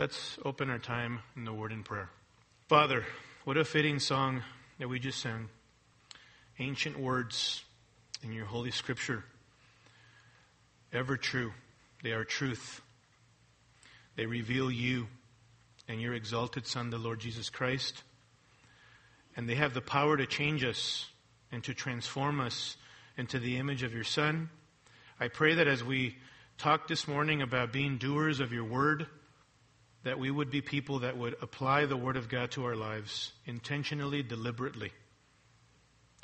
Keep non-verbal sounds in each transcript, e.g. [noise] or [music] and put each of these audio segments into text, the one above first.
Let's open our time in the word in prayer. Father, what a fitting song that we just sang. Ancient words in your holy scripture. Ever true. They are truth. They reveal you and your exalted Son, the Lord Jesus Christ. And they have the power to change us and to transform us into the image of your Son. I pray that as we talk this morning about being doers of your word, that we would be people that would apply the word of God to our lives intentionally, deliberately.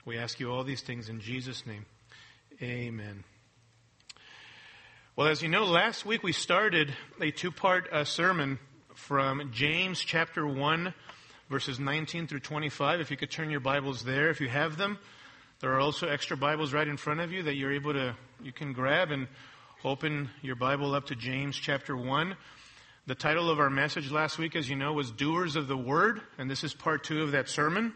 We ask you all these things in Jesus' name. Amen. Well, as you know, last week we started a two part uh, sermon from James chapter 1, verses 19 through 25. If you could turn your Bibles there, if you have them. There are also extra Bibles right in front of you that you're able to, you can grab and open your Bible up to James chapter 1. The title of our message last week, as you know, was Doers of the Word, and this is part two of that sermon.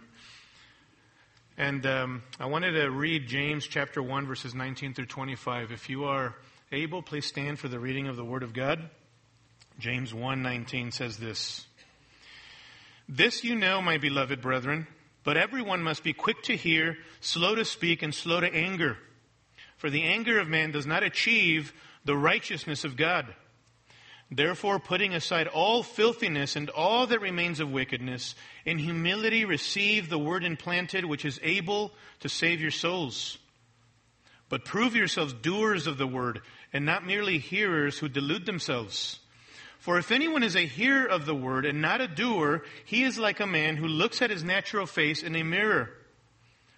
And um, I wanted to read James chapter 1, verses 19 through 25. If you are able, please stand for the reading of the Word of God. James 1:19 says this. This you know, my beloved brethren, but everyone must be quick to hear, slow to speak, and slow to anger. For the anger of man does not achieve the righteousness of God. Therefore, putting aside all filthiness and all that remains of wickedness, in humility receive the word implanted, which is able to save your souls. But prove yourselves doers of the word, and not merely hearers who delude themselves. For if anyone is a hearer of the word and not a doer, he is like a man who looks at his natural face in a mirror.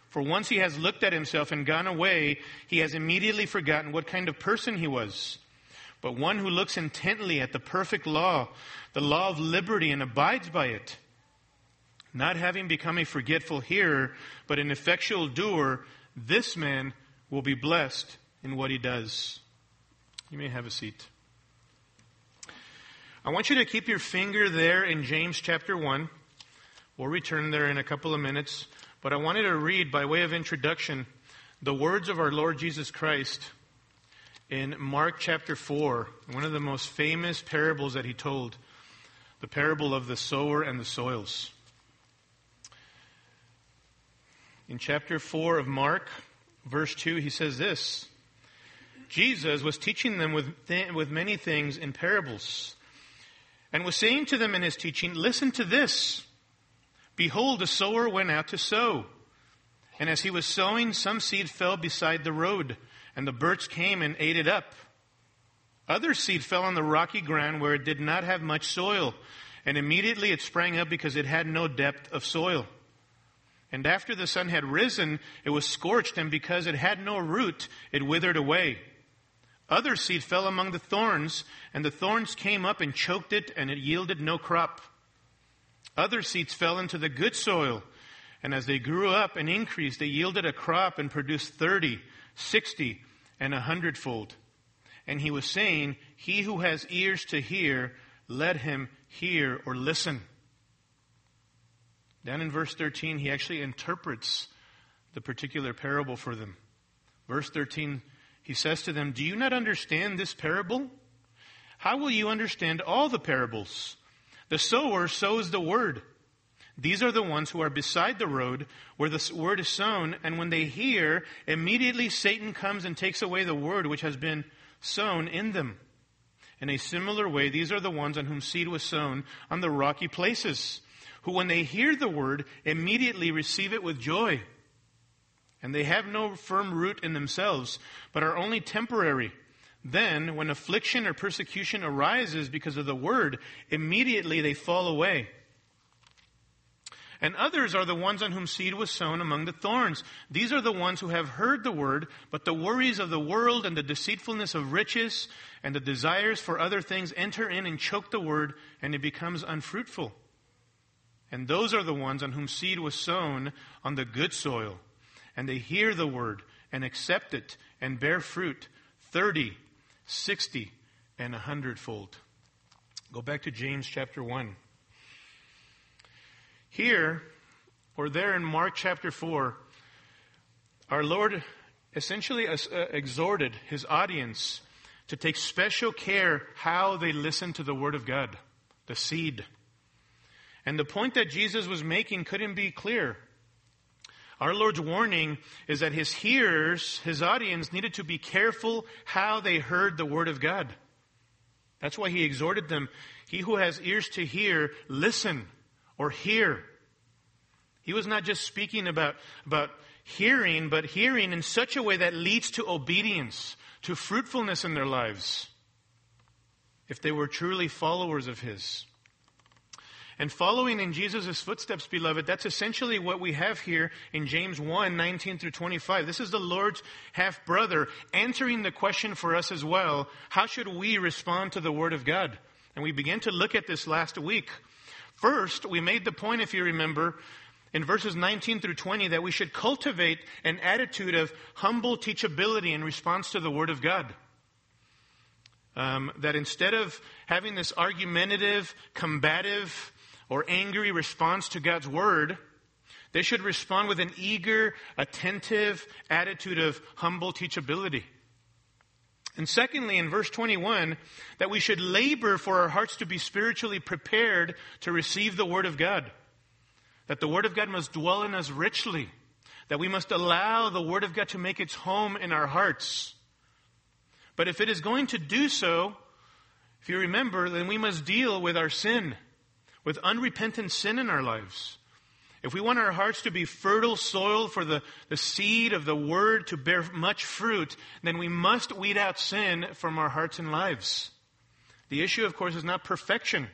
For once he has looked at himself and gone away, he has immediately forgotten what kind of person he was. But one who looks intently at the perfect law, the law of liberty, and abides by it, not having become a forgetful hearer, but an effectual doer, this man will be blessed in what he does. You may have a seat. I want you to keep your finger there in James chapter 1. We'll return there in a couple of minutes. But I wanted to read, by way of introduction, the words of our Lord Jesus Christ in Mark chapter 4, one of the most famous parables that he told, the parable of the sower and the soils. In chapter 4 of Mark, verse 2, he says this Jesus was teaching them with, th- with many things in parables and was saying to them in his teaching, Listen to this. Behold, a sower went out to sow. And as he was sowing, some seed fell beside the road, and the birds came and ate it up. Other seed fell on the rocky ground where it did not have much soil, and immediately it sprang up because it had no depth of soil. And after the sun had risen, it was scorched, and because it had no root, it withered away. Other seed fell among the thorns, and the thorns came up and choked it, and it yielded no crop. Other seeds fell into the good soil, and as they grew up and increased, they yielded a crop and produced thirty, sixty, and a hundredfold. And he was saying, He who has ears to hear, let him hear or listen. Then in verse 13, he actually interprets the particular parable for them. Verse 13 he says to them, Do you not understand this parable? How will you understand all the parables? The sower sows the word. These are the ones who are beside the road where the word is sown, and when they hear, immediately Satan comes and takes away the word which has been sown in them. In a similar way, these are the ones on whom seed was sown on the rocky places, who when they hear the word, immediately receive it with joy and they have no firm root in themselves, but are only temporary. Then, when affliction or persecution arises because of the word, immediately they fall away. And others are the ones on whom seed was sown among the thorns. These are the ones who have heard the word, but the worries of the world and the deceitfulness of riches and the desires for other things enter in and choke the word, and it becomes unfruitful. And those are the ones on whom seed was sown on the good soil and they hear the word and accept it and bear fruit 30, 60, and a hundredfold. Go back to James chapter 1. Here, or there in Mark chapter 4, our Lord essentially uh, exhorted his audience to take special care how they listen to the Word of God. the seed. And the point that Jesus was making couldn't be clearer. Our Lord's warning is that his hearers, his audience, needed to be careful how they heard the word of God. That's why he exhorted them, he who has ears to hear, listen or hear. He was not just speaking about, about hearing, but hearing in such a way that leads to obedience, to fruitfulness in their lives, if they were truly followers of his. And following in Jesus' footsteps, beloved, that's essentially what we have here in James 1, 19 through 25. This is the Lord's half brother answering the question for us as well. How should we respond to the Word of God? And we began to look at this last week. First, we made the point, if you remember, in verses 19 through 20, that we should cultivate an attitude of humble teachability in response to the Word of God. Um, that instead of having this argumentative, combative, or angry response to God's word, they should respond with an eager, attentive attitude of humble teachability. And secondly, in verse 21, that we should labor for our hearts to be spiritually prepared to receive the Word of God. That the Word of God must dwell in us richly. That we must allow the Word of God to make its home in our hearts. But if it is going to do so, if you remember, then we must deal with our sin with unrepentant sin in our lives. If we want our hearts to be fertile soil for the, the seed of the word to bear much fruit, then we must weed out sin from our hearts and lives. The issue, of course, is not perfection.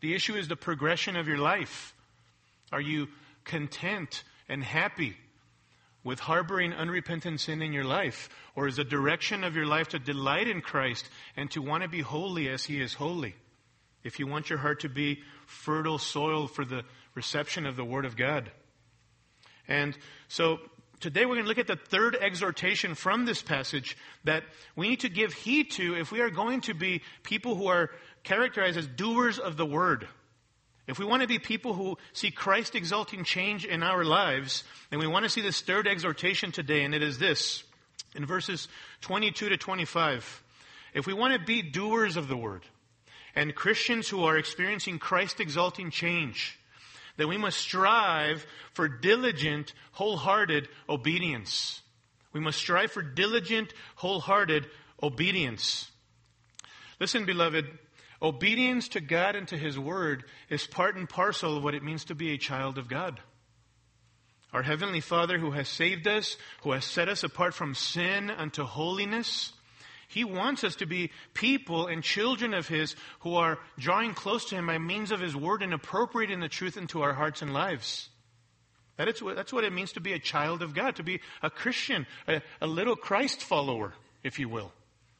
The issue is the progression of your life. Are you content and happy with harboring unrepentant sin in your life? Or is the direction of your life to delight in Christ and to want to be holy as He is holy? If you want your heart to be fertile soil for the reception of the Word of God. And so today we're going to look at the third exhortation from this passage that we need to give heed to if we are going to be people who are characterized as doers of the Word. If we want to be people who see Christ exalting change in our lives, then we want to see this third exhortation today, and it is this in verses 22 to 25. If we want to be doers of the Word, and Christians who are experiencing Christ exalting change, that we must strive for diligent, wholehearted obedience. We must strive for diligent, wholehearted obedience. Listen, beloved, obedience to God and to His Word is part and parcel of what it means to be a child of God. Our Heavenly Father who has saved us, who has set us apart from sin unto holiness, he wants us to be people and children of His who are drawing close to Him by means of His Word and appropriating the truth into our hearts and lives. That is, that's what it means to be a child of God, to be a Christian, a, a little Christ follower, if you will.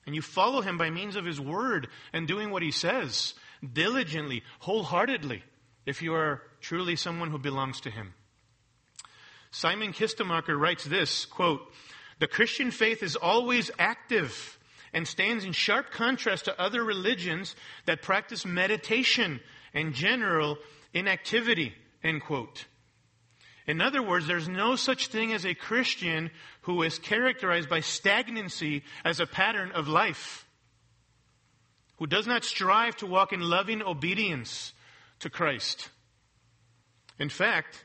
And you follow Him by means of His Word and doing what He says, diligently, wholeheartedly, if you are truly someone who belongs to Him. Simon Kistemaker writes this, quote, the Christian faith is always active and stands in sharp contrast to other religions that practice meditation and general inactivity, end quote. In other words, there's no such thing as a Christian who is characterized by stagnancy as a pattern of life, who does not strive to walk in loving obedience to Christ. In fact,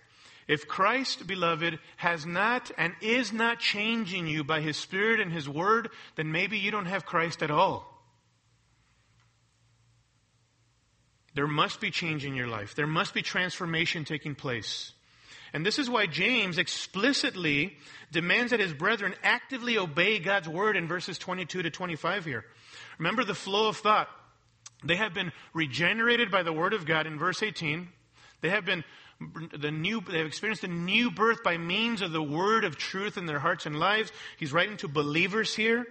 if Christ, beloved, has not and is not changing you by His Spirit and His Word, then maybe you don't have Christ at all. There must be change in your life. There must be transformation taking place. And this is why James explicitly demands that his brethren actively obey God's word in verses 22 to 25 here. Remember the flow of thought. They have been regenerated by the word of God in verse 18. They have been the new, they've experienced a new birth by means of the word of truth in their hearts and lives. He's writing to believers here.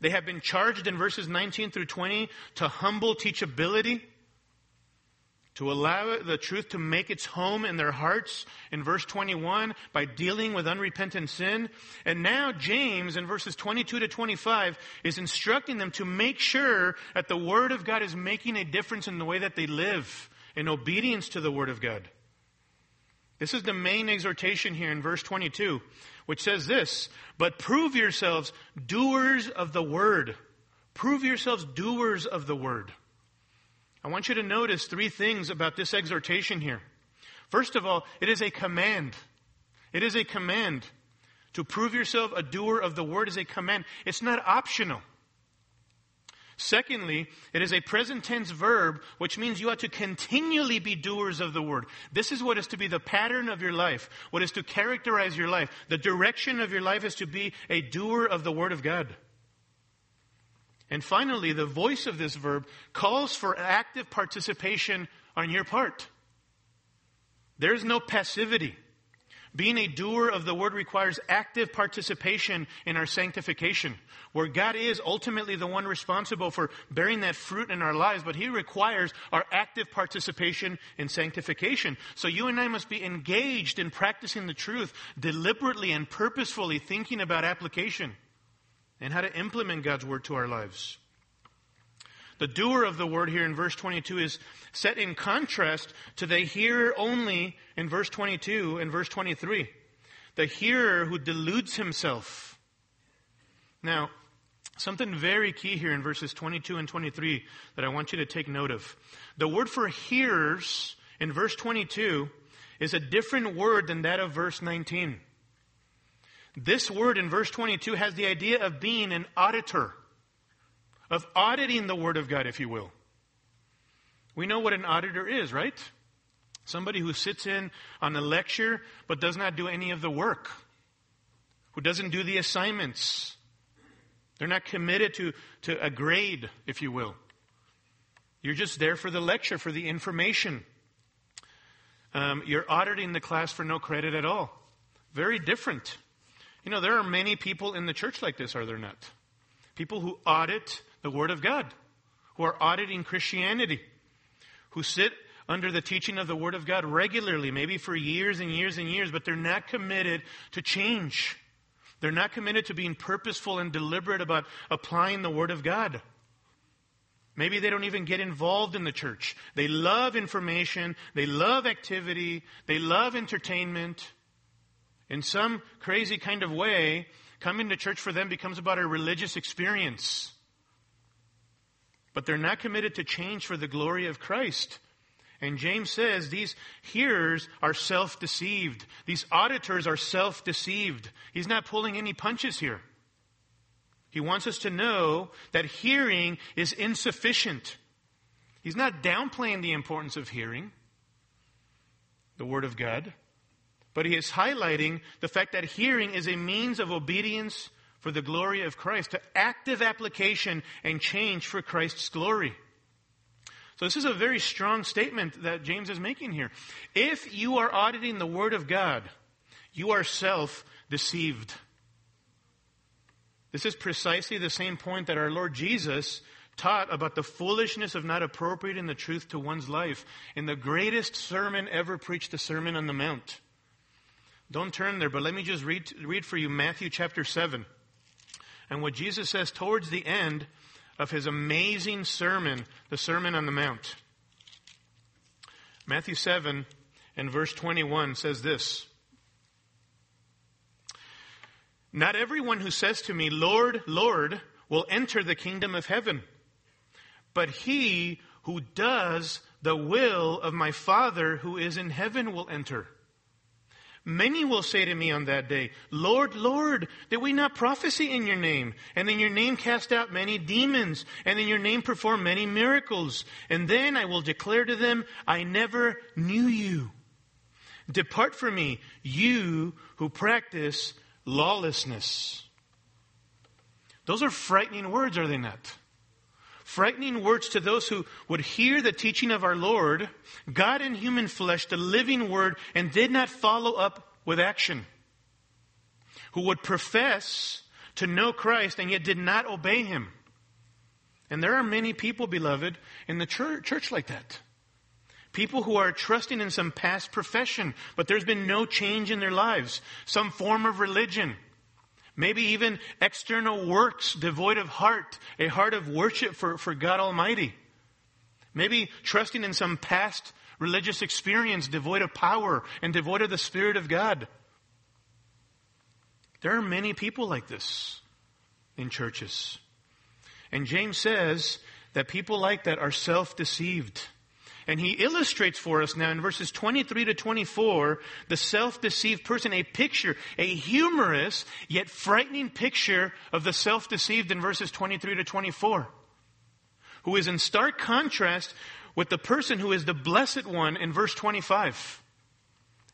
They have been charged in verses 19 through 20 to humble teachability, to allow the truth to make its home in their hearts in verse 21 by dealing with unrepentant sin. And now James in verses 22 to 25 is instructing them to make sure that the Word of God is making a difference in the way that they live in obedience to the Word of God. This is the main exhortation here in verse 22, which says this, but prove yourselves doers of the word. Prove yourselves doers of the word. I want you to notice three things about this exhortation here. First of all, it is a command. It is a command. To prove yourself a doer of the word is a command. It's not optional. Secondly, it is a present tense verb, which means you ought to continually be doers of the word. This is what is to be the pattern of your life, what is to characterize your life. The direction of your life is to be a doer of the word of God. And finally, the voice of this verb calls for active participation on your part. There's no passivity. Being a doer of the word requires active participation in our sanctification, where God is ultimately the one responsible for bearing that fruit in our lives, but He requires our active participation in sanctification. So you and I must be engaged in practicing the truth, deliberately and purposefully thinking about application and how to implement God's word to our lives. The doer of the word here in verse 22 is set in contrast to the hearer only in verse 22 and verse 23. The hearer who deludes himself. Now, something very key here in verses 22 and 23 that I want you to take note of. The word for hearers in verse 22 is a different word than that of verse 19. This word in verse 22 has the idea of being an auditor of auditing the Word of God, if you will. We know what an auditor is, right? Somebody who sits in on a lecture but does not do any of the work, who doesn't do the assignments. They're not committed to, to a grade, if you will. You're just there for the lecture, for the information. Um, you're auditing the class for no credit at all. Very different. You know, there are many people in the church like this, are there not? People who audit the Word of God, who are auditing Christianity, who sit under the teaching of the Word of God regularly, maybe for years and years and years, but they're not committed to change. They're not committed to being purposeful and deliberate about applying the Word of God. Maybe they don't even get involved in the church. They love information, they love activity, they love entertainment. In some crazy kind of way, coming to church for them becomes about a religious experience but they're not committed to change for the glory of Christ. And James says these hearers are self deceived. These auditors are self deceived. He's not pulling any punches here. He wants us to know that hearing is insufficient. He's not downplaying the importance of hearing the Word of God, but he is highlighting the fact that hearing is a means of obedience for the glory of Christ, to active application and change for Christ's glory. So this is a very strong statement that James is making here. If you are auditing the Word of God, you are self deceived. This is precisely the same point that our Lord Jesus taught about the foolishness of not appropriating the truth to one's life in the greatest sermon ever preached, the Sermon on the Mount. Don't turn there, but let me just read, read for you Matthew chapter 7 and what Jesus says towards the end of his amazing sermon, the Sermon on the Mount. Matthew 7 and verse 21 says this Not everyone who says to me, Lord, Lord, will enter the kingdom of heaven, but he who does the will of my Father who is in heaven will enter. Many will say to me on that day, Lord, Lord, did we not prophesy in your name? And in your name cast out many demons, and in your name perform many miracles. And then I will declare to them, I never knew you. Depart from me, you who practice lawlessness. Those are frightening words, are they not? Frightening words to those who would hear the teaching of our Lord, God in human flesh, the living word, and did not follow up with action. Who would profess to know Christ and yet did not obey him. And there are many people, beloved, in the church, church like that. People who are trusting in some past profession, but there's been no change in their lives. Some form of religion Maybe even external works devoid of heart, a heart of worship for, for God Almighty. Maybe trusting in some past religious experience devoid of power and devoid of the Spirit of God. There are many people like this in churches. And James says that people like that are self-deceived. And he illustrates for us now in verses 23 to 24 the self-deceived person, a picture, a humorous yet frightening picture of the self-deceived in verses 23 to 24, who is in stark contrast with the person who is the blessed one in verse 25.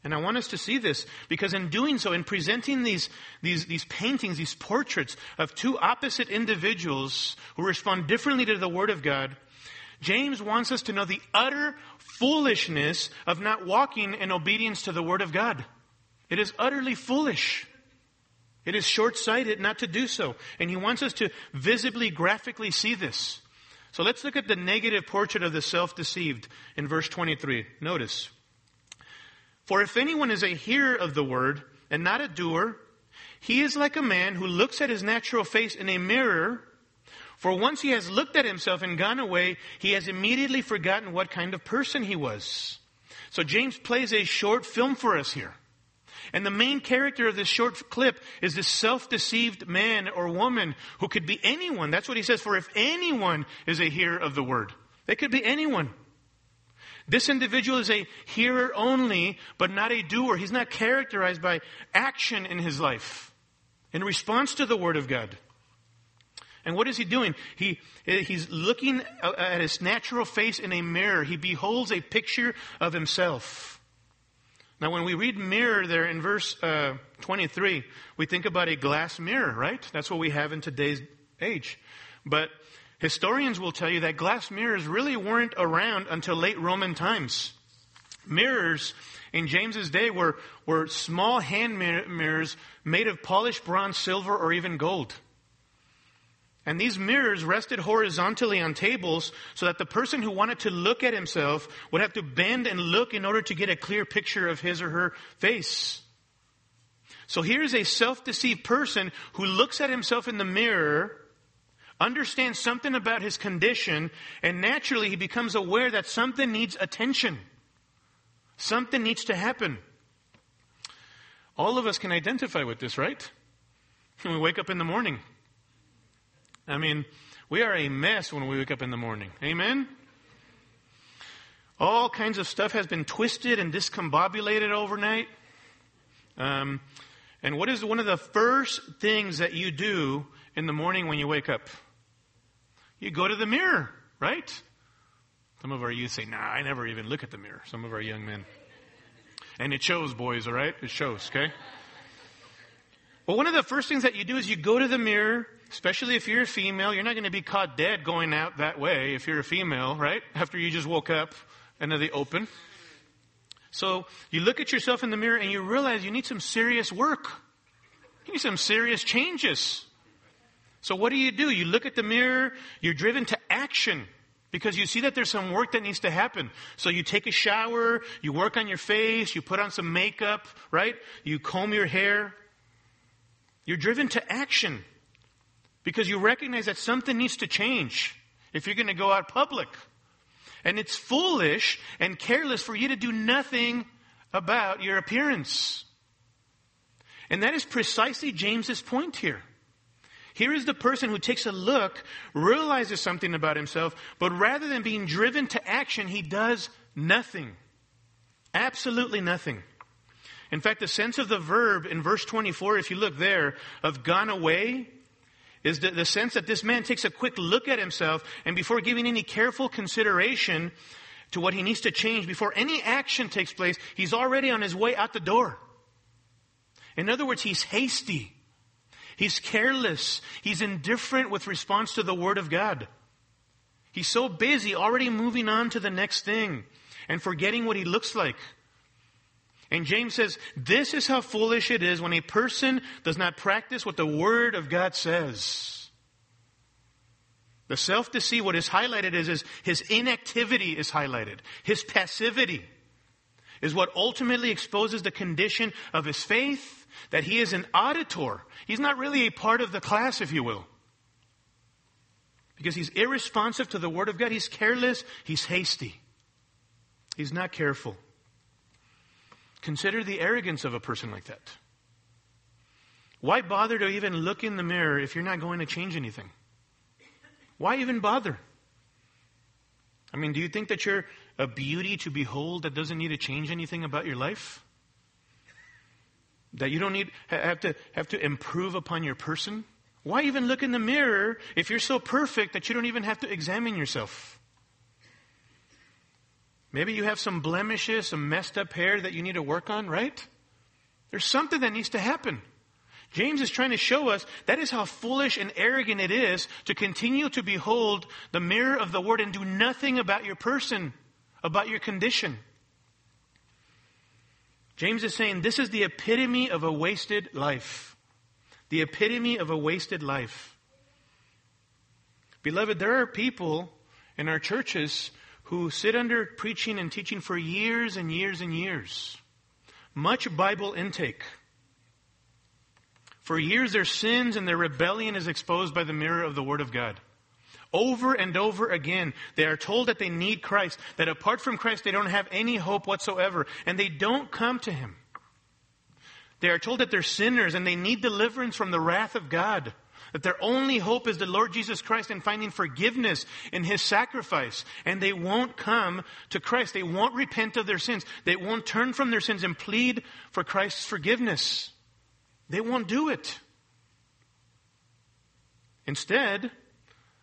And I want us to see this because in doing so, in presenting these, these, these paintings, these portraits of two opposite individuals who respond differently to the Word of God, James wants us to know the utter foolishness of not walking in obedience to the Word of God. It is utterly foolish. It is short sighted not to do so. And he wants us to visibly, graphically see this. So let's look at the negative portrait of the self deceived in verse 23. Notice. For if anyone is a hearer of the word and not a doer, he is like a man who looks at his natural face in a mirror for once he has looked at himself and gone away, he has immediately forgotten what kind of person he was. So James plays a short film for us here. And the main character of this short clip is this self-deceived man or woman who could be anyone. That's what he says. For if anyone is a hearer of the word, they could be anyone. This individual is a hearer only, but not a doer. He's not characterized by action in his life in response to the word of God. And what is he doing? He, eh, he's looking uh, uh, at his natural face in a mirror. He beholds a picture of himself. Now, when we read mirror there in verse uh, 23, we think about a glass mirror, right? That's what we have in today's age. But historians will tell you that glass mirrors really weren't around until late Roman times. Mirrors in James's day were, were small hand mirrors made of polished bronze, silver, or even gold. And these mirrors rested horizontally on tables so that the person who wanted to look at himself would have to bend and look in order to get a clear picture of his or her face. So here's a self-deceived person who looks at himself in the mirror, understands something about his condition, and naturally he becomes aware that something needs attention. Something needs to happen. All of us can identify with this, right? When [laughs] we wake up in the morning. I mean, we are a mess when we wake up in the morning. Amen? All kinds of stuff has been twisted and discombobulated overnight. Um, and what is one of the first things that you do in the morning when you wake up? You go to the mirror, right? Some of our youth say, nah, I never even look at the mirror. Some of our young men. And it shows, boys, all right? It shows, okay? Well, one of the first things that you do is you go to the mirror Especially if you're a female, you're not going to be caught dead going out that way if you're a female, right? After you just woke up into the open. So you look at yourself in the mirror and you realize you need some serious work. You need some serious changes. So what do you do? You look at the mirror, you're driven to action because you see that there's some work that needs to happen. So you take a shower, you work on your face, you put on some makeup, right? You comb your hair. You're driven to action. Because you recognize that something needs to change if you're going to go out public. And it's foolish and careless for you to do nothing about your appearance. And that is precisely James's point here. Here is the person who takes a look, realizes something about himself, but rather than being driven to action, he does nothing. Absolutely nothing. In fact, the sense of the verb in verse 24, if you look there, of gone away, is the, the sense that this man takes a quick look at himself and before giving any careful consideration to what he needs to change, before any action takes place, he's already on his way out the door. In other words, he's hasty. He's careless. He's indifferent with response to the Word of God. He's so busy already moving on to the next thing and forgetting what he looks like. And James says, this is how foolish it is when a person does not practice what the Word of God says. The self-deceit, what is highlighted is, is his inactivity is highlighted. His passivity is what ultimately exposes the condition of his faith, that he is an auditor. He's not really a part of the class, if you will. Because he's irresponsive to the Word of God. He's careless. He's hasty. He's not careful. Consider the arrogance of a person like that. Why bother to even look in the mirror if you're not going to change anything? Why even bother? I mean, do you think that you're a beauty to behold that doesn't need to change anything about your life? That you don't need have to have to improve upon your person? Why even look in the mirror if you're so perfect that you don't even have to examine yourself? Maybe you have some blemishes, some messed up hair that you need to work on, right? There's something that needs to happen. James is trying to show us that is how foolish and arrogant it is to continue to behold the mirror of the Word and do nothing about your person, about your condition. James is saying this is the epitome of a wasted life. The epitome of a wasted life. Beloved, there are people in our churches who sit under preaching and teaching for years and years and years. Much Bible intake for years, their sins and their rebellion is exposed by the mirror of the Word of God. Over and over again, they are told that they need Christ, that apart from Christ, they don't have any hope whatsoever, and they don't come to Him. They are told that they're sinners and they need deliverance from the wrath of God. That their only hope is the Lord Jesus Christ and finding forgiveness in His sacrifice. And they won't come to Christ. They won't repent of their sins. They won't turn from their sins and plead for Christ's forgiveness. They won't do it. Instead,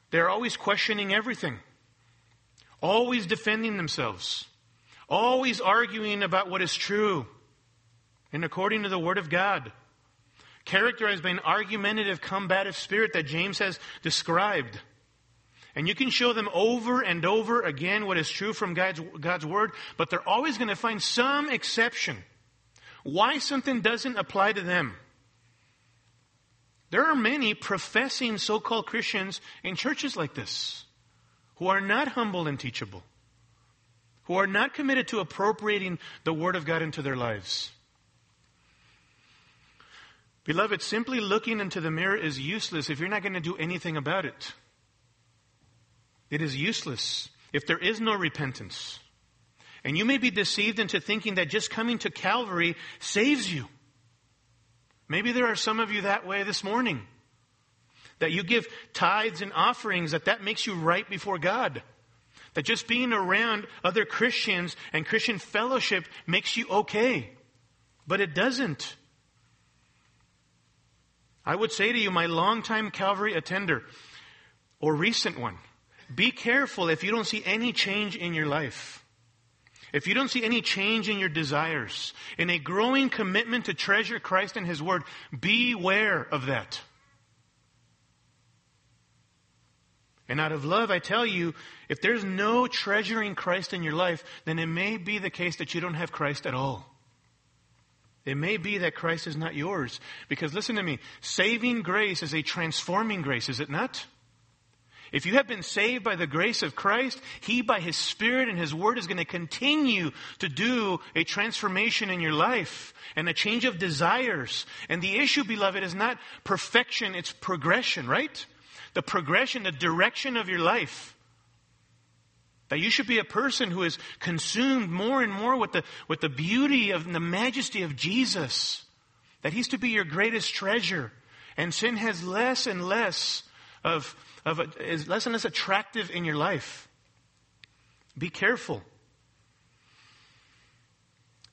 they're always questioning everything, always defending themselves, always arguing about what is true and according to the Word of God, characterized by an argumentative, combative spirit that James has described. And you can show them over and over again what is true from God's, God's Word, but they're always going to find some exception. Why something doesn't apply to them. There are many professing so called Christians in churches like this who are not humble and teachable, who are not committed to appropriating the Word of God into their lives. Beloved, simply looking into the mirror is useless if you're not going to do anything about it. It is useless if there is no repentance. And you may be deceived into thinking that just coming to Calvary saves you. Maybe there are some of you that way this morning. That you give tithes and offerings, that that makes you right before God. That just being around other Christians and Christian fellowship makes you okay. But it doesn't. I would say to you, my longtime Calvary attender, or recent one, be careful if you don't see any change in your life. If you don't see any change in your desires, in a growing commitment to treasure Christ and His Word, beware of that. And out of love, I tell you, if there's no treasuring Christ in your life, then it may be the case that you don't have Christ at all. It may be that Christ is not yours. Because listen to me, saving grace is a transforming grace, is it not? If you have been saved by the grace of Christ, He, by His Spirit and His Word, is going to continue to do a transformation in your life and a change of desires. And the issue, beloved, is not perfection, it's progression, right? The progression, the direction of your life. That you should be a person who is consumed more and more with the, with the beauty of the majesty of Jesus. That He's to be your greatest treasure. And sin has less and less of of a, is less and less attractive in your life. Be careful.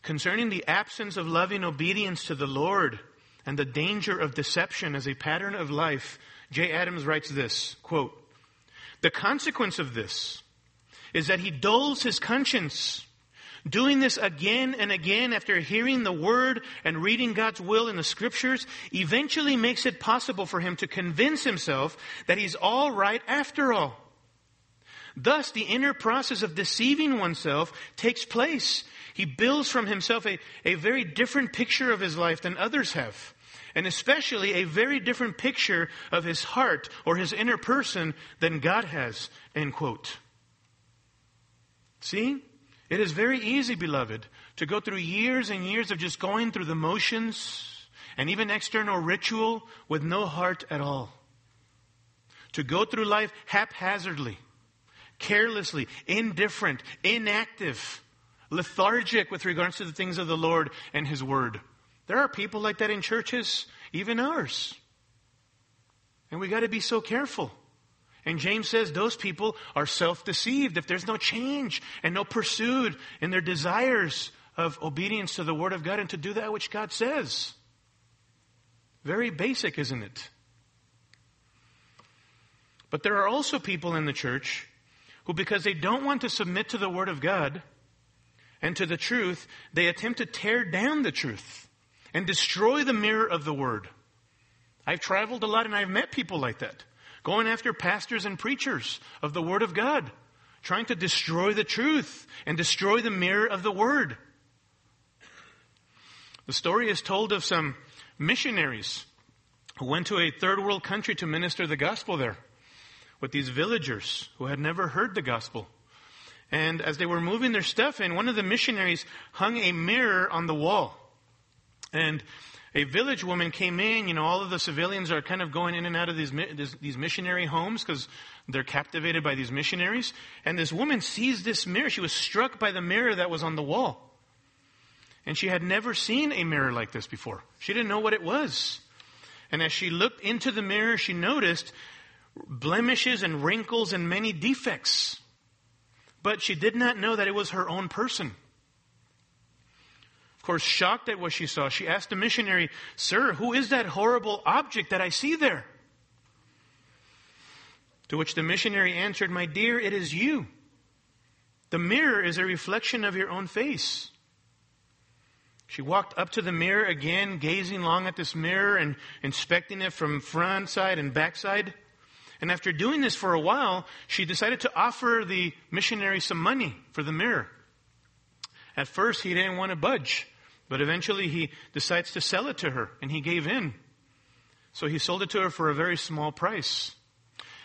Concerning the absence of loving obedience to the Lord and the danger of deception as a pattern of life, Jay Adams writes this quote, The consequence of this is that he dulls his conscience Doing this again and again after hearing the word and reading God's will in the scriptures eventually makes it possible for him to convince himself that he's all right after all. Thus, the inner process of deceiving oneself takes place. He builds from himself a, a very different picture of his life than others have. And especially a very different picture of his heart or his inner person than God has. End quote. See? It is very easy, beloved, to go through years and years of just going through the motions and even external ritual with no heart at all. To go through life haphazardly, carelessly, indifferent, inactive, lethargic with regards to the things of the Lord and His Word. There are people like that in churches, even ours. And we got to be so careful. And James says those people are self deceived if there's no change and no pursuit in their desires of obedience to the Word of God and to do that which God says. Very basic, isn't it? But there are also people in the church who, because they don't want to submit to the Word of God and to the truth, they attempt to tear down the truth and destroy the mirror of the Word. I've traveled a lot and I've met people like that, going after pastors and preachers of the Word of God, trying to destroy the truth and destroy the mirror of the Word. The story is told of some missionaries who went to a third world country to minister the gospel there with these villagers who had never heard the gospel. And as they were moving their stuff in, one of the missionaries hung a mirror on the wall. And a village woman came in. You know, all of the civilians are kind of going in and out of these, these missionary homes because they're captivated by these missionaries. And this woman sees this mirror. She was struck by the mirror that was on the wall. And she had never seen a mirror like this before. She didn't know what it was. And as she looked into the mirror, she noticed blemishes and wrinkles and many defects. But she did not know that it was her own person. Course, shocked at what she saw, she asked the missionary, Sir, who is that horrible object that I see there? To which the missionary answered, My dear, it is you. The mirror is a reflection of your own face. She walked up to the mirror again, gazing long at this mirror and inspecting it from front side and back side. And after doing this for a while, she decided to offer the missionary some money for the mirror. At first, he didn't want to budge, but eventually he decides to sell it to her, and he gave in. So he sold it to her for a very small price.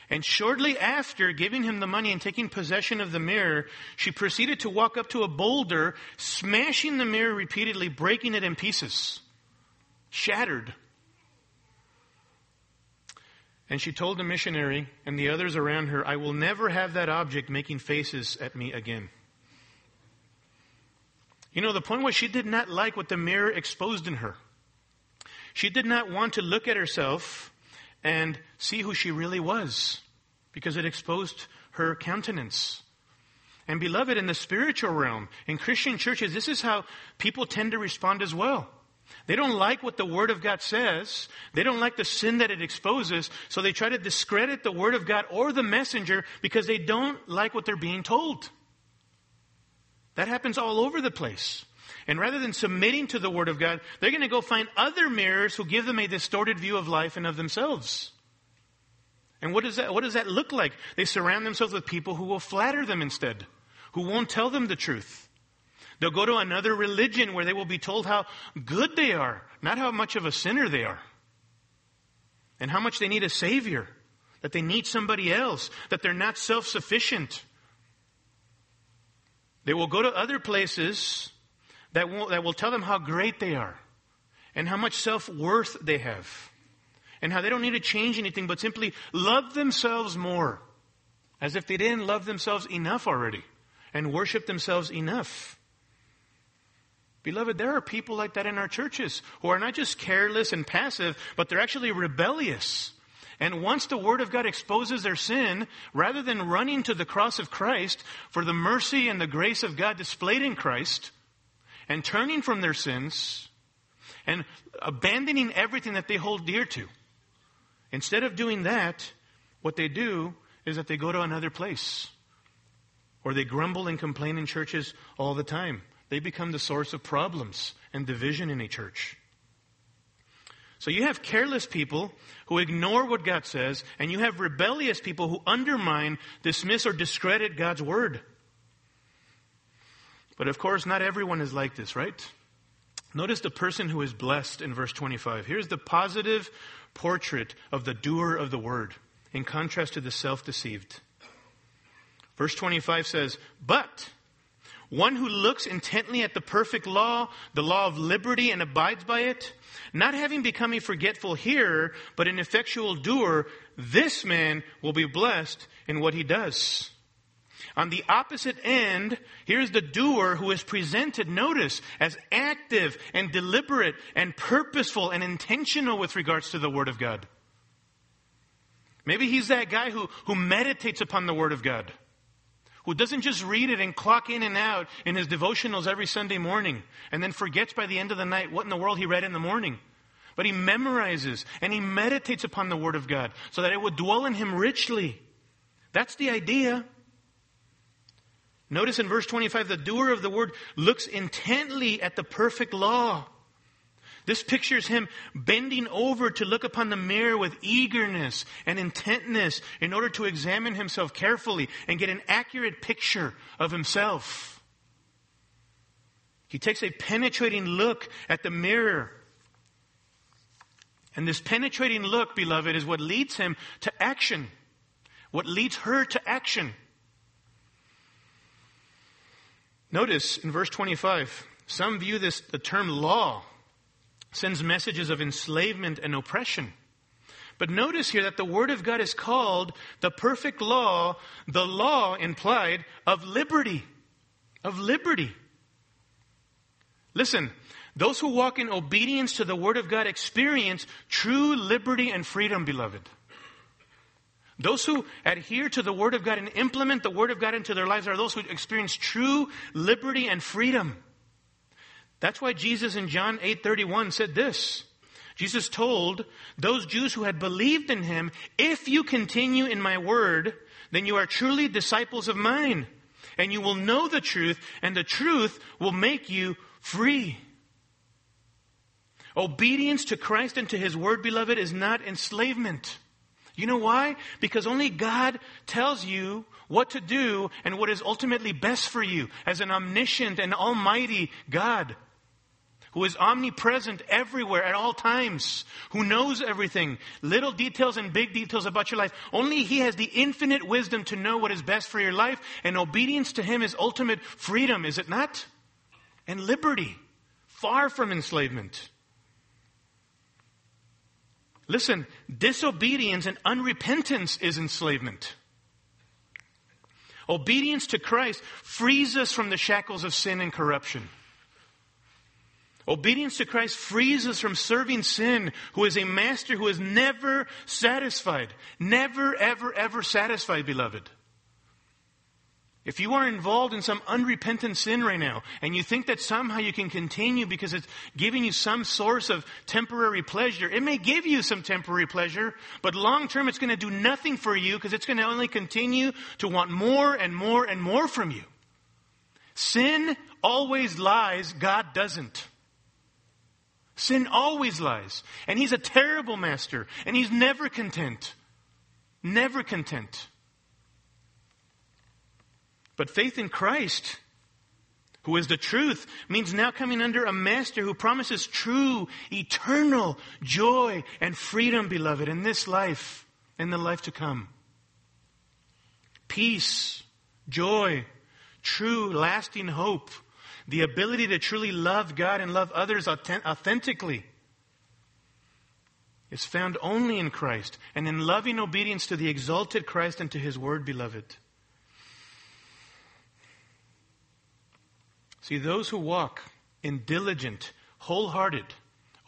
And shortly after giving him the money and taking possession of the mirror, she proceeded to walk up to a boulder, smashing the mirror repeatedly, breaking it in pieces. Shattered. And she told the missionary and the others around her, I will never have that object making faces at me again. You know, the point was she did not like what the mirror exposed in her. She did not want to look at herself and see who she really was because it exposed her countenance. And beloved, in the spiritual realm, in Christian churches, this is how people tend to respond as well. They don't like what the Word of God says. They don't like the sin that it exposes. So they try to discredit the Word of God or the messenger because they don't like what they're being told. That happens all over the place. And rather than submitting to the Word of God, they're going to go find other mirrors who give them a distorted view of life and of themselves. And what does that, what does that look like? They surround themselves with people who will flatter them instead, who won't tell them the truth. They'll go to another religion where they will be told how good they are, not how much of a sinner they are. And how much they need a savior, that they need somebody else, that they're not self-sufficient. They will go to other places that will, that will tell them how great they are and how much self-worth they have and how they don't need to change anything but simply love themselves more as if they didn't love themselves enough already and worship themselves enough. Beloved, there are people like that in our churches who are not just careless and passive, but they're actually rebellious. And once the Word of God exposes their sin, rather than running to the cross of Christ for the mercy and the grace of God displayed in Christ, and turning from their sins, and abandoning everything that they hold dear to, instead of doing that, what they do is that they go to another place. Or they grumble and complain in churches all the time they become the source of problems and division in a church. So you have careless people who ignore what God says, and you have rebellious people who undermine, dismiss, or discredit God's word. But of course, not everyone is like this, right? Notice the person who is blessed in verse 25. Here's the positive portrait of the doer of the word, in contrast to the self deceived. Verse 25 says, But one who looks intently at the perfect law, the law of liberty, and abides by it, not having become a forgetful hearer, but an effectual doer, this man will be blessed in what he does. On the opposite end, here's the doer who is presented, notice, as active and deliberate and purposeful and intentional with regards to the Word of God. Maybe he's that guy who, who meditates upon the Word of God, who doesn't just read it and clock in and out in his devotionals every Sunday morning and then forgets by the end of the night what in the world he read in the morning. But he memorizes and he meditates upon the Word of God so that it would dwell in him richly. That's the idea. Notice in verse 25, the doer of the Word looks intently at the perfect law this pictures him bending over to look upon the mirror with eagerness and intentness in order to examine himself carefully and get an accurate picture of himself. He takes a penetrating look at the mirror. And this penetrating look, beloved, is what leads him to action. What leads her to action. Notice in verse 25, some view this, the term law sends messages of enslavement and oppression. But notice here that the Word of God is called the perfect law, the law implied of liberty. Of liberty. Listen, those who walk in obedience to the Word of God experience true liberty and freedom, beloved. Those who adhere to the Word of God and implement the Word of God into their lives are those who experience true liberty and freedom. That's why Jesus in John 8:31 said this. Jesus told those Jews who had believed in him, if you continue in my word, then you are truly disciples of mine, and you will know the truth, and the truth will make you free. Obedience to Christ and to his word, beloved, is not enslavement. You know why? Because only God tells you what to do and what is ultimately best for you as an omniscient and almighty God who is omnipresent everywhere at all times, who knows everything, little details and big details about your life. Only He has the infinite wisdom to know what is best for your life, and obedience to Him is ultimate freedom, is it not? And liberty, far from enslavement. Listen, disobedience and unrepentance is enslavement. Obedience to Christ frees us from the shackles of sin and corruption. Obedience to Christ frees us from serving sin, who is a master who is never satisfied. Never, ever, ever satisfied, beloved. If you are involved in some unrepentant sin right now, and you think that somehow you can continue because it's giving you some source of temporary pleasure, it may give you some temporary pleasure, but long term it's going to do nothing for you because it's going to only continue to want more and more and more from you. Sin always lies, God doesn't. Sin always lies. And he's a terrible master. And he's never content. Never content. But faith in Christ, who is the truth, means now coming under a master who promises true, eternal joy and freedom, beloved, in this life and the life to come. Peace, joy, true, lasting hope the ability to truly love God and love others authentically is found only in Christ and in loving obedience to the exalted Christ and to his word, beloved. See, those who walk in diligent, wholehearted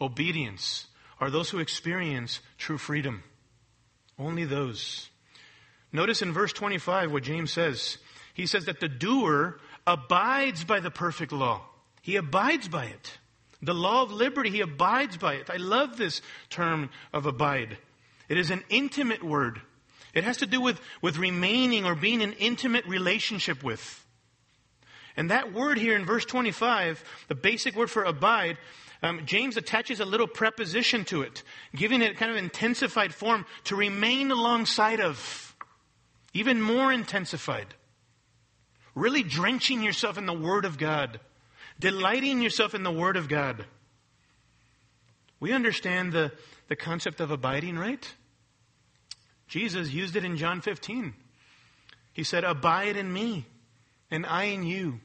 obedience are those who experience true freedom. Only those. Notice in verse 25 what James says. He says that the doer abides by the perfect law. He abides by it. The law of liberty, he abides by it. I love this term of abide. It is an intimate word. It has to do with, with remaining or being in intimate relationship with. And that word here in verse 25, the basic word for abide, um, James attaches a little preposition to it, giving it kind of intensified form to remain alongside of, even more intensified really drenching yourself in the Word of God, delighting yourself in the Word of God. We understand the, the concept of abiding, right? Jesus used it in John 15. He said, Abide in me, and I in you.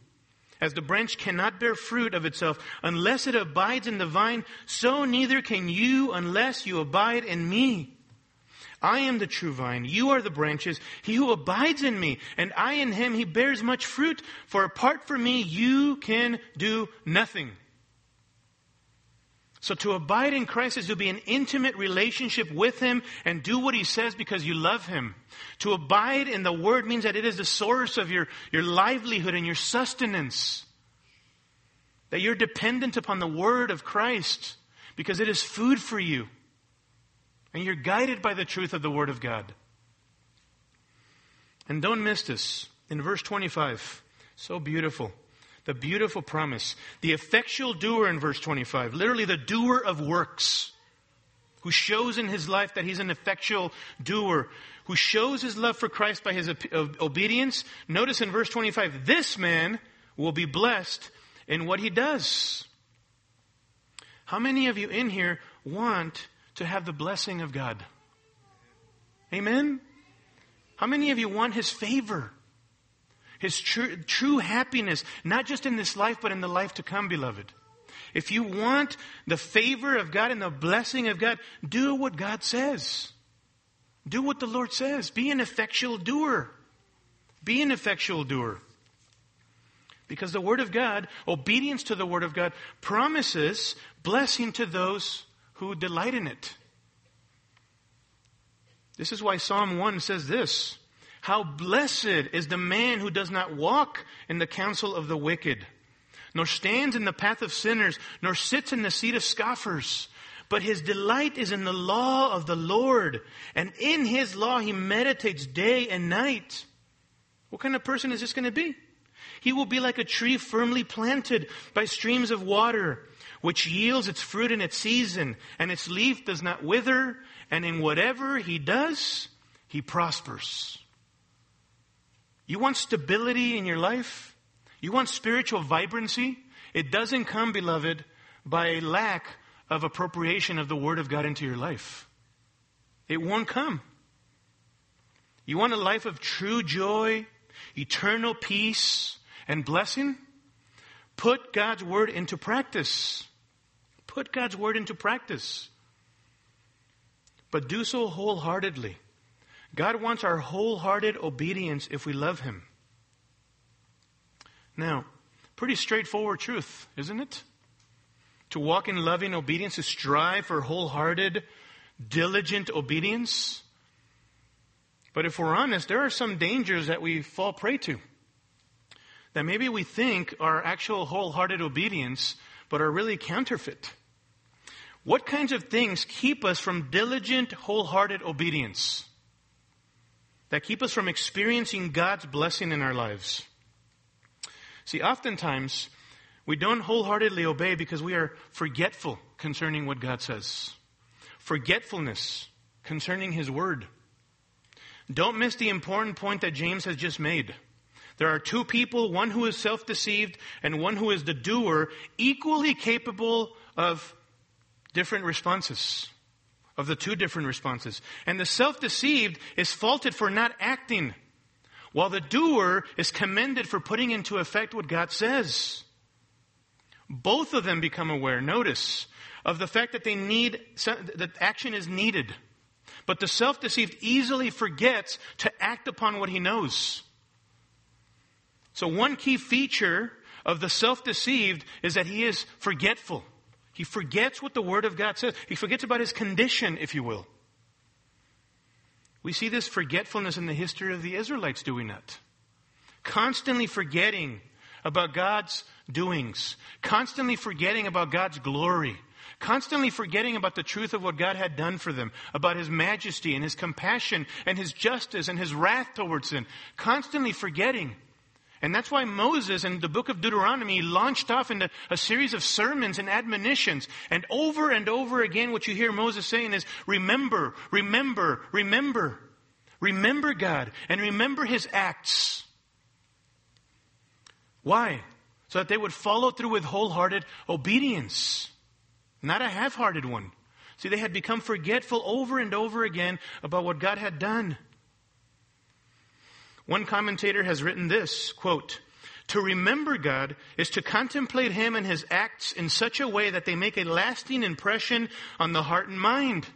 As the branch cannot bear fruit of itself unless it abides in the vine, so neither can you unless you abide in me. I am the true vine. You are the branches. He who abides in me and I in him, he bears much fruit. For apart from me, you can do nothing. So to abide in Christ is to be in intimate relationship with Him and do what He says because you love Him. To abide in the Word means that it is the source of your, your livelihood and your sustenance. That you're dependent upon the Word of Christ because it is food for you. And you're guided by the truth of the Word of God. And don't miss this. In verse 25, so beautiful. The beautiful promise. The effectual doer in verse 25, literally the doer of works, who shows in his life that he's an effectual doer, who shows his love for Christ by his obedience. Notice in verse 25, this man will be blessed in what he does. How many of you in here want to have the blessing of God? Amen? How many of you want his favor? his true, true happiness, not just in this life, but in the life to come, beloved. If you want the favor of God and the blessing of God, do what God says. Do what the Lord says. Be an effectual doer. Be an effectual doer. Because the Word of God, obedience to the Word of God, promises blessing to those who delight in it. This is why Psalm 1 says this how blessed is the man who does not walk in the counsel of the wicked, nor stands in the path of sinners, nor sits in the seat of scoffers. But his delight is in the law of the Lord, and in his law he meditates day and night. What kind of person is this going to be? He will be like a tree firmly planted by streams of water, which yields its fruit in its season, and its leaf does not wither, and in whatever he does, he prospers. You want stability in your life? You want spiritual vibrancy? It doesn't come, beloved, by a lack of appropriation of the Word of God into your life. It won't come. You want a life of true joy, eternal peace, and blessing? Put God's Word into practice. Put God's Word into practice. But do so wholeheartedly. God wants our wholehearted obedience if we love Him. Now, pretty straightforward truth, isn't it? To walk in loving obedience, to strive for wholehearted, diligent obedience. But if we're honest, there are some dangers that we fall prey to. That maybe we think are actual wholehearted obedience, but are really counterfeit. What kinds of things keep us from diligent, wholehearted obedience? that keep us from experiencing God's blessing in our lives. See, oftentimes, we don't wholeheartedly obey because we are forgetful concerning what God says. Forgetfulness concerning His Word. Don't miss the important point that James has just made. There are two people, one who is self deceived and one who is the doer, equally capable of different responses of the two different responses. And the self-deceived is faulted for not acting, while the doer is commended for putting into effect what God says. Both of them become aware, notice, of the fact that they need, that action is needed. But the self-deceived easily forgets to act upon what he knows. So one key feature of the self-deceived is that he is forgetful. He forgets what the Word of God says. He forgets about his condition, if you will. We see this forgetfulness in the history of the Israelites, do we not? Constantly forgetting about God's doings, constantly forgetting about God's glory, constantly forgetting about the truth of what God had done for them, about His majesty and His compassion and His justice and His wrath towards sin, constantly forgetting. And that's why Moses in the book of Deuteronomy launched off into a series of sermons and admonitions. And over and over again, what you hear Moses saying is, remember, remember, remember. Remember God and remember His acts. Why? So that they would follow through with wholehearted obedience. Not a half-hearted one. See, they had become forgetful over and over again about what God had done. One commentator has written this, quote, to remember God is to contemplate Him and His acts in such a way that they make a lasting impression on the heart and mind.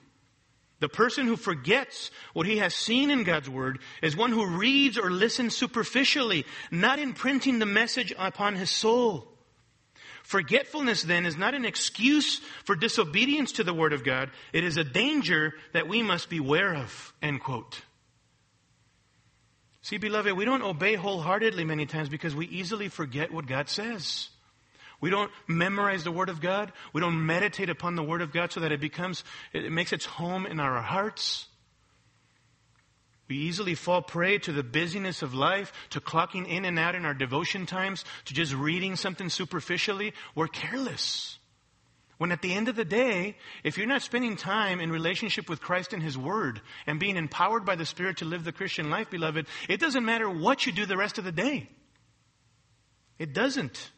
The person who forgets what he has seen in God's Word is one who reads or listens superficially, not imprinting the message upon his soul. Forgetfulness then is not an excuse for disobedience to the Word of God. It is a danger that we must beware of. End quote. See, beloved, we don't obey wholeheartedly many times because we easily forget what God says. We don't memorize the Word of God. We don't meditate upon the Word of God so that it becomes, it makes its home in our hearts. We easily fall prey to the busyness of life, to clocking in and out in our devotion times, to just reading something superficially. We're careless. When at the end of the day, if you're not spending time in relationship with Christ and His Word and being empowered by the Spirit to live the Christian life, beloved, it doesn't matter what you do the rest of the day. It doesn't.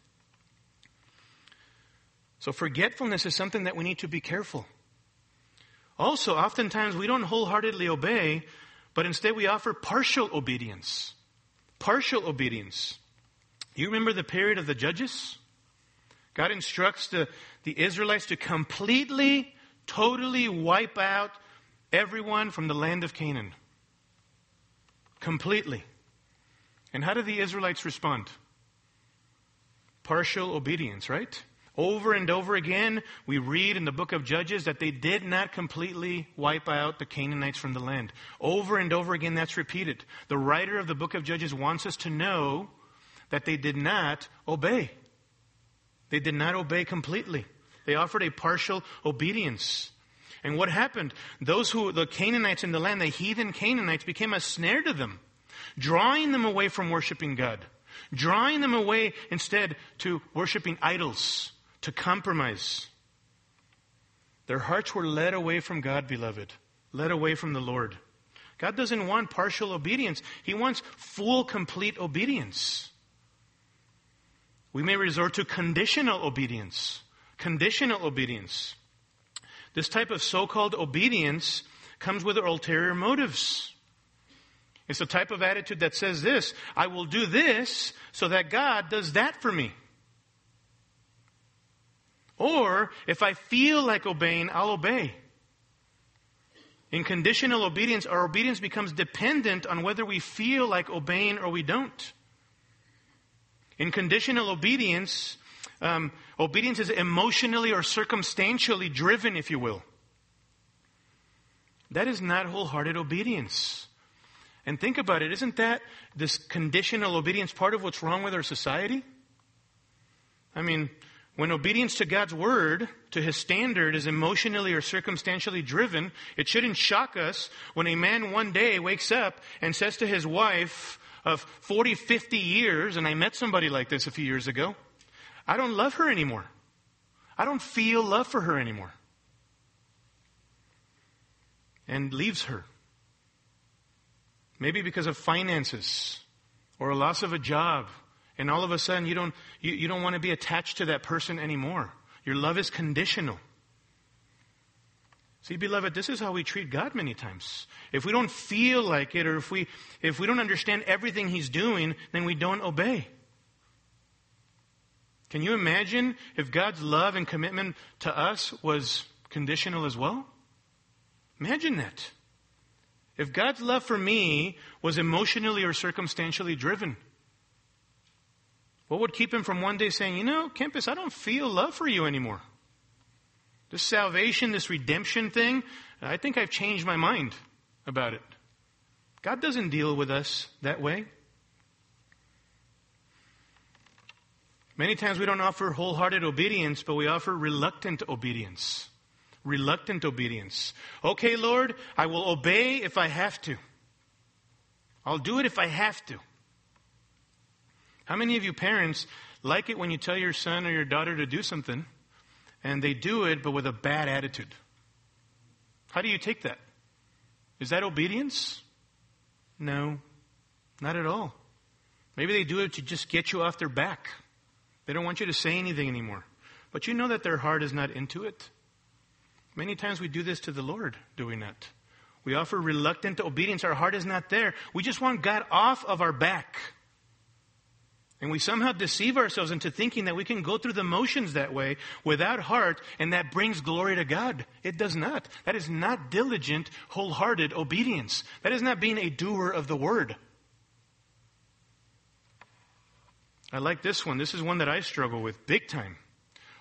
So forgetfulness is something that we need to be careful. Also, oftentimes we don't wholeheartedly obey but instead we offer partial obedience. Partial obedience. You remember the period of the judges? God instructs the, the Israelites to completely, totally wipe out everyone from the land of Canaan. Completely. And how do the Israelites respond? Partial obedience, right? Over and over again, we read in the book of Judges that they did not completely wipe out the Canaanites from the land. Over and over again, that's repeated. The writer of the book of Judges wants us to know that they did not obey. They did not obey completely. They offered a partial obedience. And what happened? Those who, the Canaanites in the land, the heathen Canaanites, became a snare to them, drawing them away from worshiping God, drawing them away instead to worshiping idols to compromise. Their hearts were led away from God, beloved, led away from the Lord. God doesn't want partial obedience. He wants full, complete obedience. We may resort to conditional obedience. Conditional obedience. This type of so-called obedience comes with ulterior motives. It's a type of attitude that says this, I will do this so that God does that for me. Or if I feel like obeying, I'll obey. In conditional obedience, our obedience becomes dependent on whether we feel like obeying or we don't. In conditional obedience, um, obedience is emotionally or circumstantially driven, if you will. That is not wholehearted obedience. And think about it, isn't that this conditional obedience part of what's wrong with our society? I mean, when obedience to God's word, to his standard, is emotionally or circumstantially driven, it shouldn't shock us when a man one day wakes up and says to his wife of 40, 50 years, and I met somebody like this a few years ago, I don't love her anymore. I don't feel love for her anymore. And leaves her. Maybe because of finances or a loss of a job and all of a sudden you don't, you, you don't want to be attached to that person anymore. Your love is conditional. See, beloved, this is how we treat God many times. If we don't feel like it or if we, if we don't understand everything He's doing, then we don't obey. Can you imagine if God's love and commitment to us was conditional as well? Imagine that. If God's love for me was emotionally or circumstantially driven, what would keep him from one day saying, you know, Kempis, I don't feel love for you anymore? This salvation, this redemption thing, I think I've changed my mind about it. God doesn't deal with us that way. Many times we don't offer wholehearted obedience, but we offer reluctant obedience. Reluctant obedience. Okay, Lord, I will obey if I have to. I'll do it if I have to. How many of you parents like it when you tell your son or your daughter to do something and they do it but with a bad attitude? How do you take that? Is that obedience? No, not at all. Maybe they do it to just get you off their back. They don't want you to say anything anymore. But you know that their heart is not into it. Many times we do this to the Lord, do we not? We offer reluctant obedience. Our heart is not there. We just want God off of our back. And we somehow deceive ourselves into thinking that we can go through the motions that way without heart and that brings glory to God. It does not. That is not diligent, wholehearted obedience. That is not being a doer of the word. I like this one. This is one that I struggle with big time.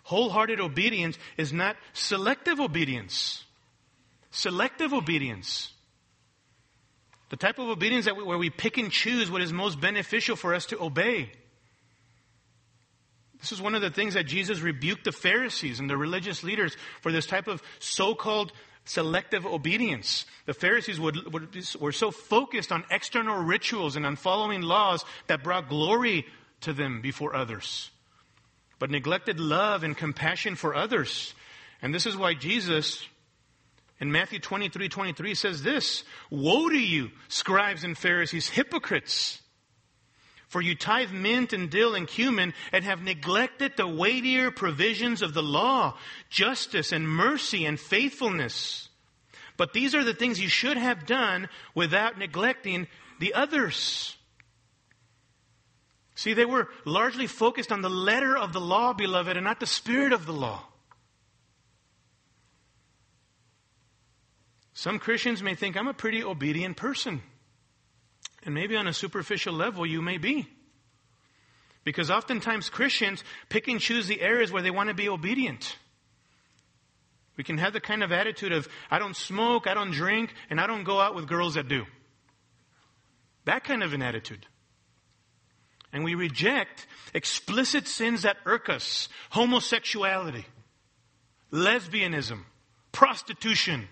Wholehearted obedience is not selective obedience. Selective obedience. The type of obedience that we, where we pick and choose what is most beneficial for us to obey. This is one of the things that Jesus rebuked the Pharisees and the religious leaders for this type of so-called selective obedience. The Pharisees would, would, were so focused on external rituals and on following laws that brought glory to them before others, but neglected love and compassion for others. And this is why Jesus in Matthew 23, 23 says this, Woe to you, scribes and Pharisees, hypocrites! For you tithe mint and dill and cumin and have neglected the weightier provisions of the law, justice and mercy and faithfulness. But these are the things you should have done without neglecting the others. See, they were largely focused on the letter of the law, beloved, and not the spirit of the law. Some Christians may think I'm a pretty obedient person. And maybe on a superficial level, you may be. Because oftentimes Christians pick and choose the areas where they want to be obedient. We can have the kind of attitude of, I don't smoke, I don't drink, and I don't go out with girls that do. That kind of an attitude. And we reject explicit sins that irk us homosexuality, lesbianism, prostitution,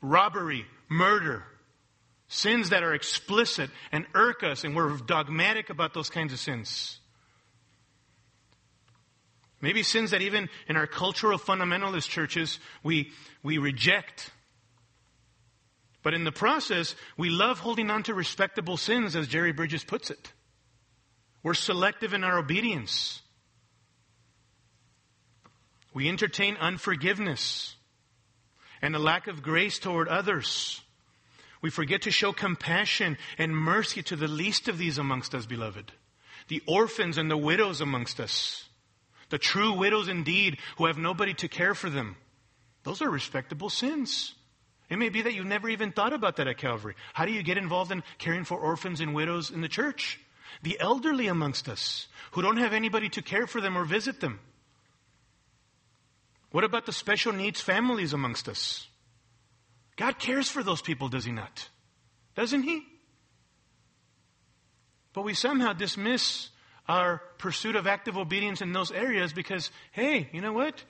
robbery, murder, sins that are explicit and irk us, and we're dogmatic about those kinds of sins. Maybe sins that even in our cultural fundamentalist churches we, we reject. But in the process, we love holding on to respectable sins, as Jerry Bridges puts it. We're selective in our obedience. We entertain unforgiveness and a lack of grace toward others. We forget to show compassion and mercy to the least of these amongst us, beloved. The orphans and the widows amongst us. The true widows indeed who have nobody to care for them. Those are respectable sins. It may be that you've never even thought about that at Calvary. How do you get involved in caring for orphans and widows in the church? The elderly amongst us who don't have anybody to care for them or visit them. What about the special needs families amongst us? God cares for those people, does He not? Doesn't He? But we somehow dismiss our pursuit of active obedience in those areas because, hey, you know what?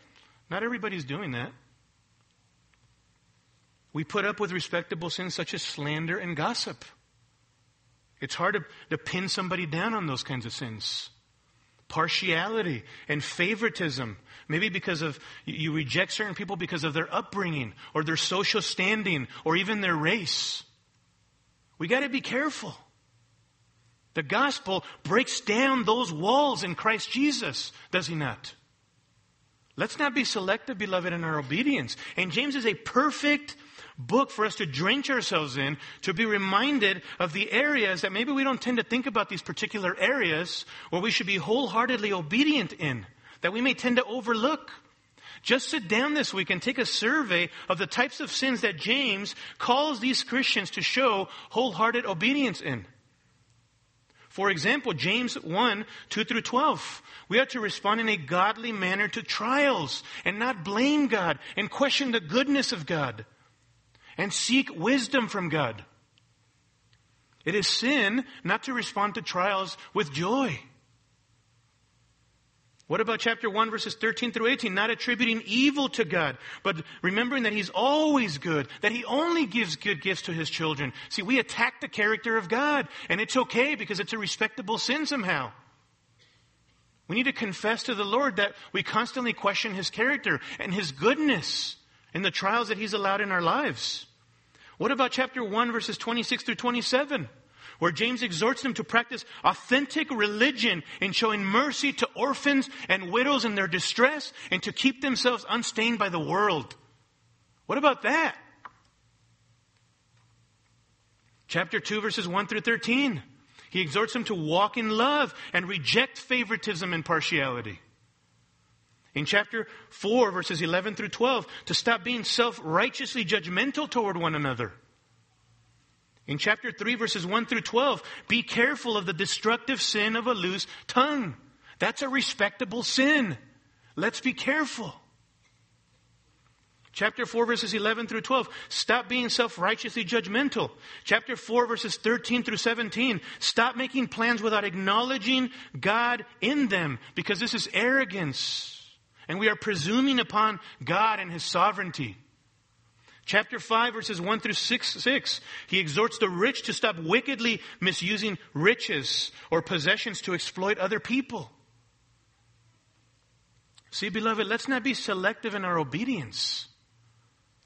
Not everybody's doing that. We put up with respectable sins such as slander and gossip. It's hard to, to pin somebody down on those kinds of sins partiality and favoritism. Maybe because of, you reject certain people because of their upbringing or their social standing or even their race. We gotta be careful. The gospel breaks down those walls in Christ Jesus, does he not? Let's not be selective, beloved, in our obedience. And James is a perfect book for us to drench ourselves in, to be reminded of the areas that maybe we don't tend to think about these particular areas where we should be wholeheartedly obedient in, that we may tend to overlook. Just sit down this week and take a survey of the types of sins that James calls these Christians to show wholehearted obedience in. For example, James 1, 2 through 12. We are to respond in a godly manner to trials and not blame God and question the goodness of God and seek wisdom from God. It is sin not to respond to trials with joy. What about chapter 1 verses 13 through 18? Not attributing evil to God, but remembering that He's always good, that He only gives good gifts to His children. See, we attack the character of God, and it's okay because it's a respectable sin somehow. We need to confess to the Lord that we constantly question His character and His goodness in the trials that He's allowed in our lives. What about chapter 1, verses 26 through 27? Where James exhorts them to practice authentic religion in showing mercy to orphans and widows in their distress and to keep themselves unstained by the world. What about that? Chapter 2, verses 1 through 13. He exhorts them to walk in love and reject favoritism and partiality. In chapter 4, verses 11 through 12, to stop being self righteously judgmental toward one another. In chapter 3, verses 1 through 12, be careful of the destructive sin of a loose tongue. That's a respectable sin. Let's be careful. Chapter 4, verses 11 through 12. Stop being self righteously judgmental. Chapter 4, verses 13 through 17. Stop making plans without acknowledging God in them because this is arrogance. And we are presuming upon God and His sovereignty. Chapter 5, verses 1 through 6, 6, he exhorts the rich to stop wickedly misusing riches or possessions to exploit other people. See, beloved, let's not be selective in our obedience.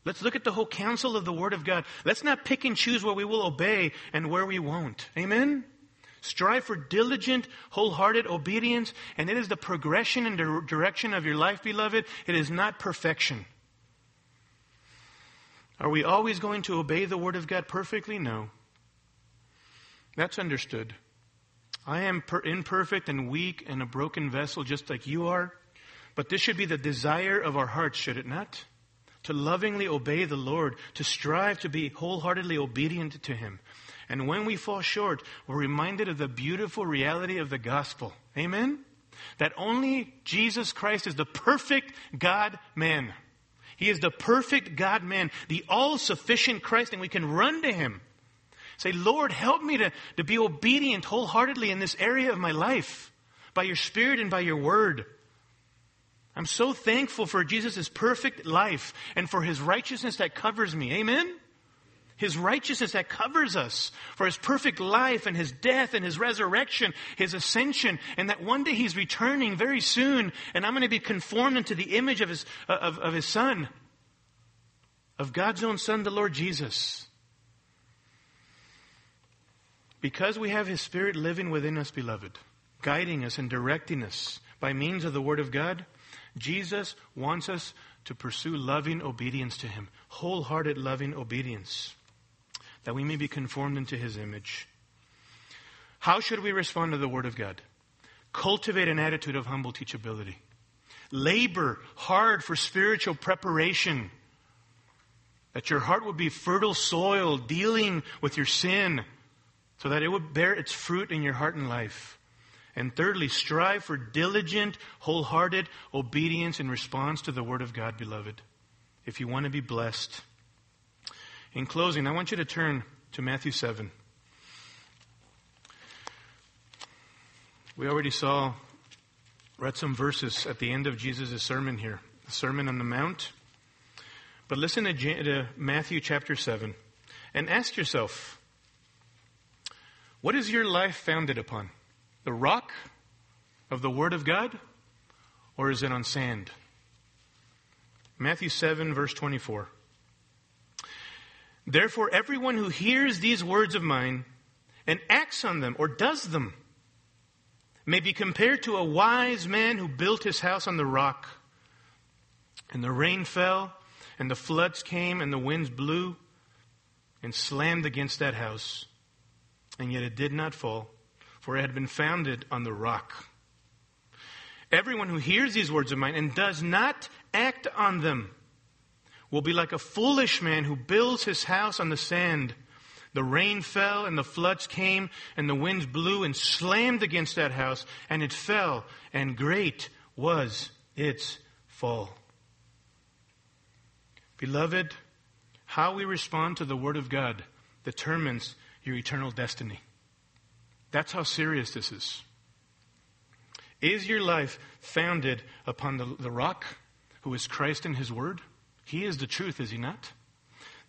Let's look at the whole counsel of the Word of God. Let's not pick and choose where we will obey and where we won't. Amen? Strive for diligent, wholehearted obedience, and it is the progression and direction of your life, beloved. It is not perfection. Are we always going to obey the Word of God perfectly? No. That's understood. I am per- imperfect and weak and a broken vessel just like you are. But this should be the desire of our hearts, should it not? To lovingly obey the Lord, to strive to be wholeheartedly obedient to Him. And when we fall short, we're reminded of the beautiful reality of the gospel. Amen? That only Jesus Christ is the perfect God man. He is the perfect God man, the all sufficient Christ, and we can run to Him. Say, Lord, help me to, to be obedient wholeheartedly in this area of my life by your Spirit and by your word. I'm so thankful for Jesus' perfect life and for his righteousness that covers me. Amen? His righteousness that covers us, for his perfect life and his death and his resurrection, his ascension, and that one day he's returning very soon, and I'm going to be conformed into the image of his, uh, of, of his son, of God's own son, the Lord Jesus. Because we have his spirit living within us, beloved, guiding us and directing us by means of the word of God, Jesus wants us to pursue loving obedience to him, wholehearted loving obedience that we may be conformed into his image. How should we respond to the word of God? Cultivate an attitude of humble teachability. Labor hard for spiritual preparation. That your heart would be fertile soil dealing with your sin so that it would bear its fruit in your heart and life. And thirdly, strive for diligent, wholehearted obedience in response to the Word of God, beloved, if you want to be blessed. In closing, I want you to turn to Matthew 7. We already saw, read some verses at the end of Jesus' sermon here, the Sermon on the Mount. But listen to, Matthew chapter 7 and ask yourself, what is your life founded upon? The rock of the Word of God? Or is it on sand? Matthew 7, verse 24. Therefore, everyone who hears these words of mine and acts on them or does them may be compared to a wise man who built his house on the rock. And the rain fell, and the floods came, and the winds blew and slammed against that house. And yet it did not fall, for it had been founded on the rock. Everyone who hears these words of mine and does not act on them will be like a foolish man who builds his house on the sand. The rain fell and the floods came and the winds blew and slammed against that house and it fell and great was its fall. Beloved, how we respond to the Word of God determines your eternal destiny. That's how serious this is. Is your life founded upon the, the rock who is Christ and His Word? He is the truth, is he not?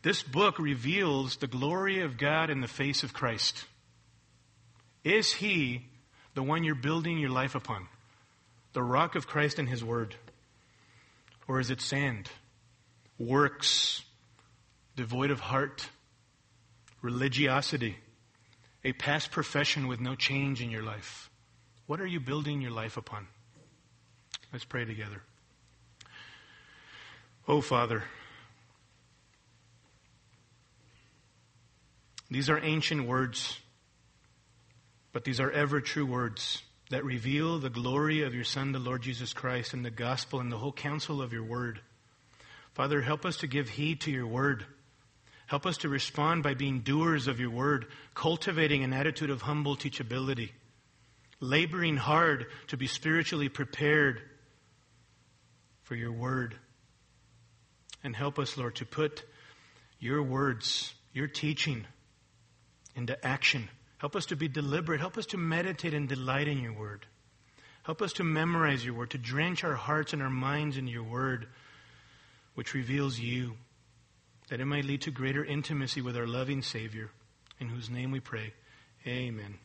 This book reveals the glory of God in the face of Christ. Is he the one you're building your life upon? The rock of Christ and his word? Or is it sand, works, devoid of heart, religiosity, a past profession with no change in your life? What are you building your life upon? Let's pray together. Oh, Father, these are ancient words, but these are ever true words that reveal the glory of your Son, the Lord Jesus Christ, and the gospel and the whole counsel of your word. Father, help us to give heed to your word. Help us to respond by being doers of your word, cultivating an attitude of humble teachability, laboring hard to be spiritually prepared for your word. And help us, Lord, to put your words, your teaching into action. Help us to be deliberate. Help us to meditate and delight in your word. Help us to memorize your word, to drench our hearts and our minds in your word, which reveals you, that it might lead to greater intimacy with our loving Savior, in whose name we pray. Amen.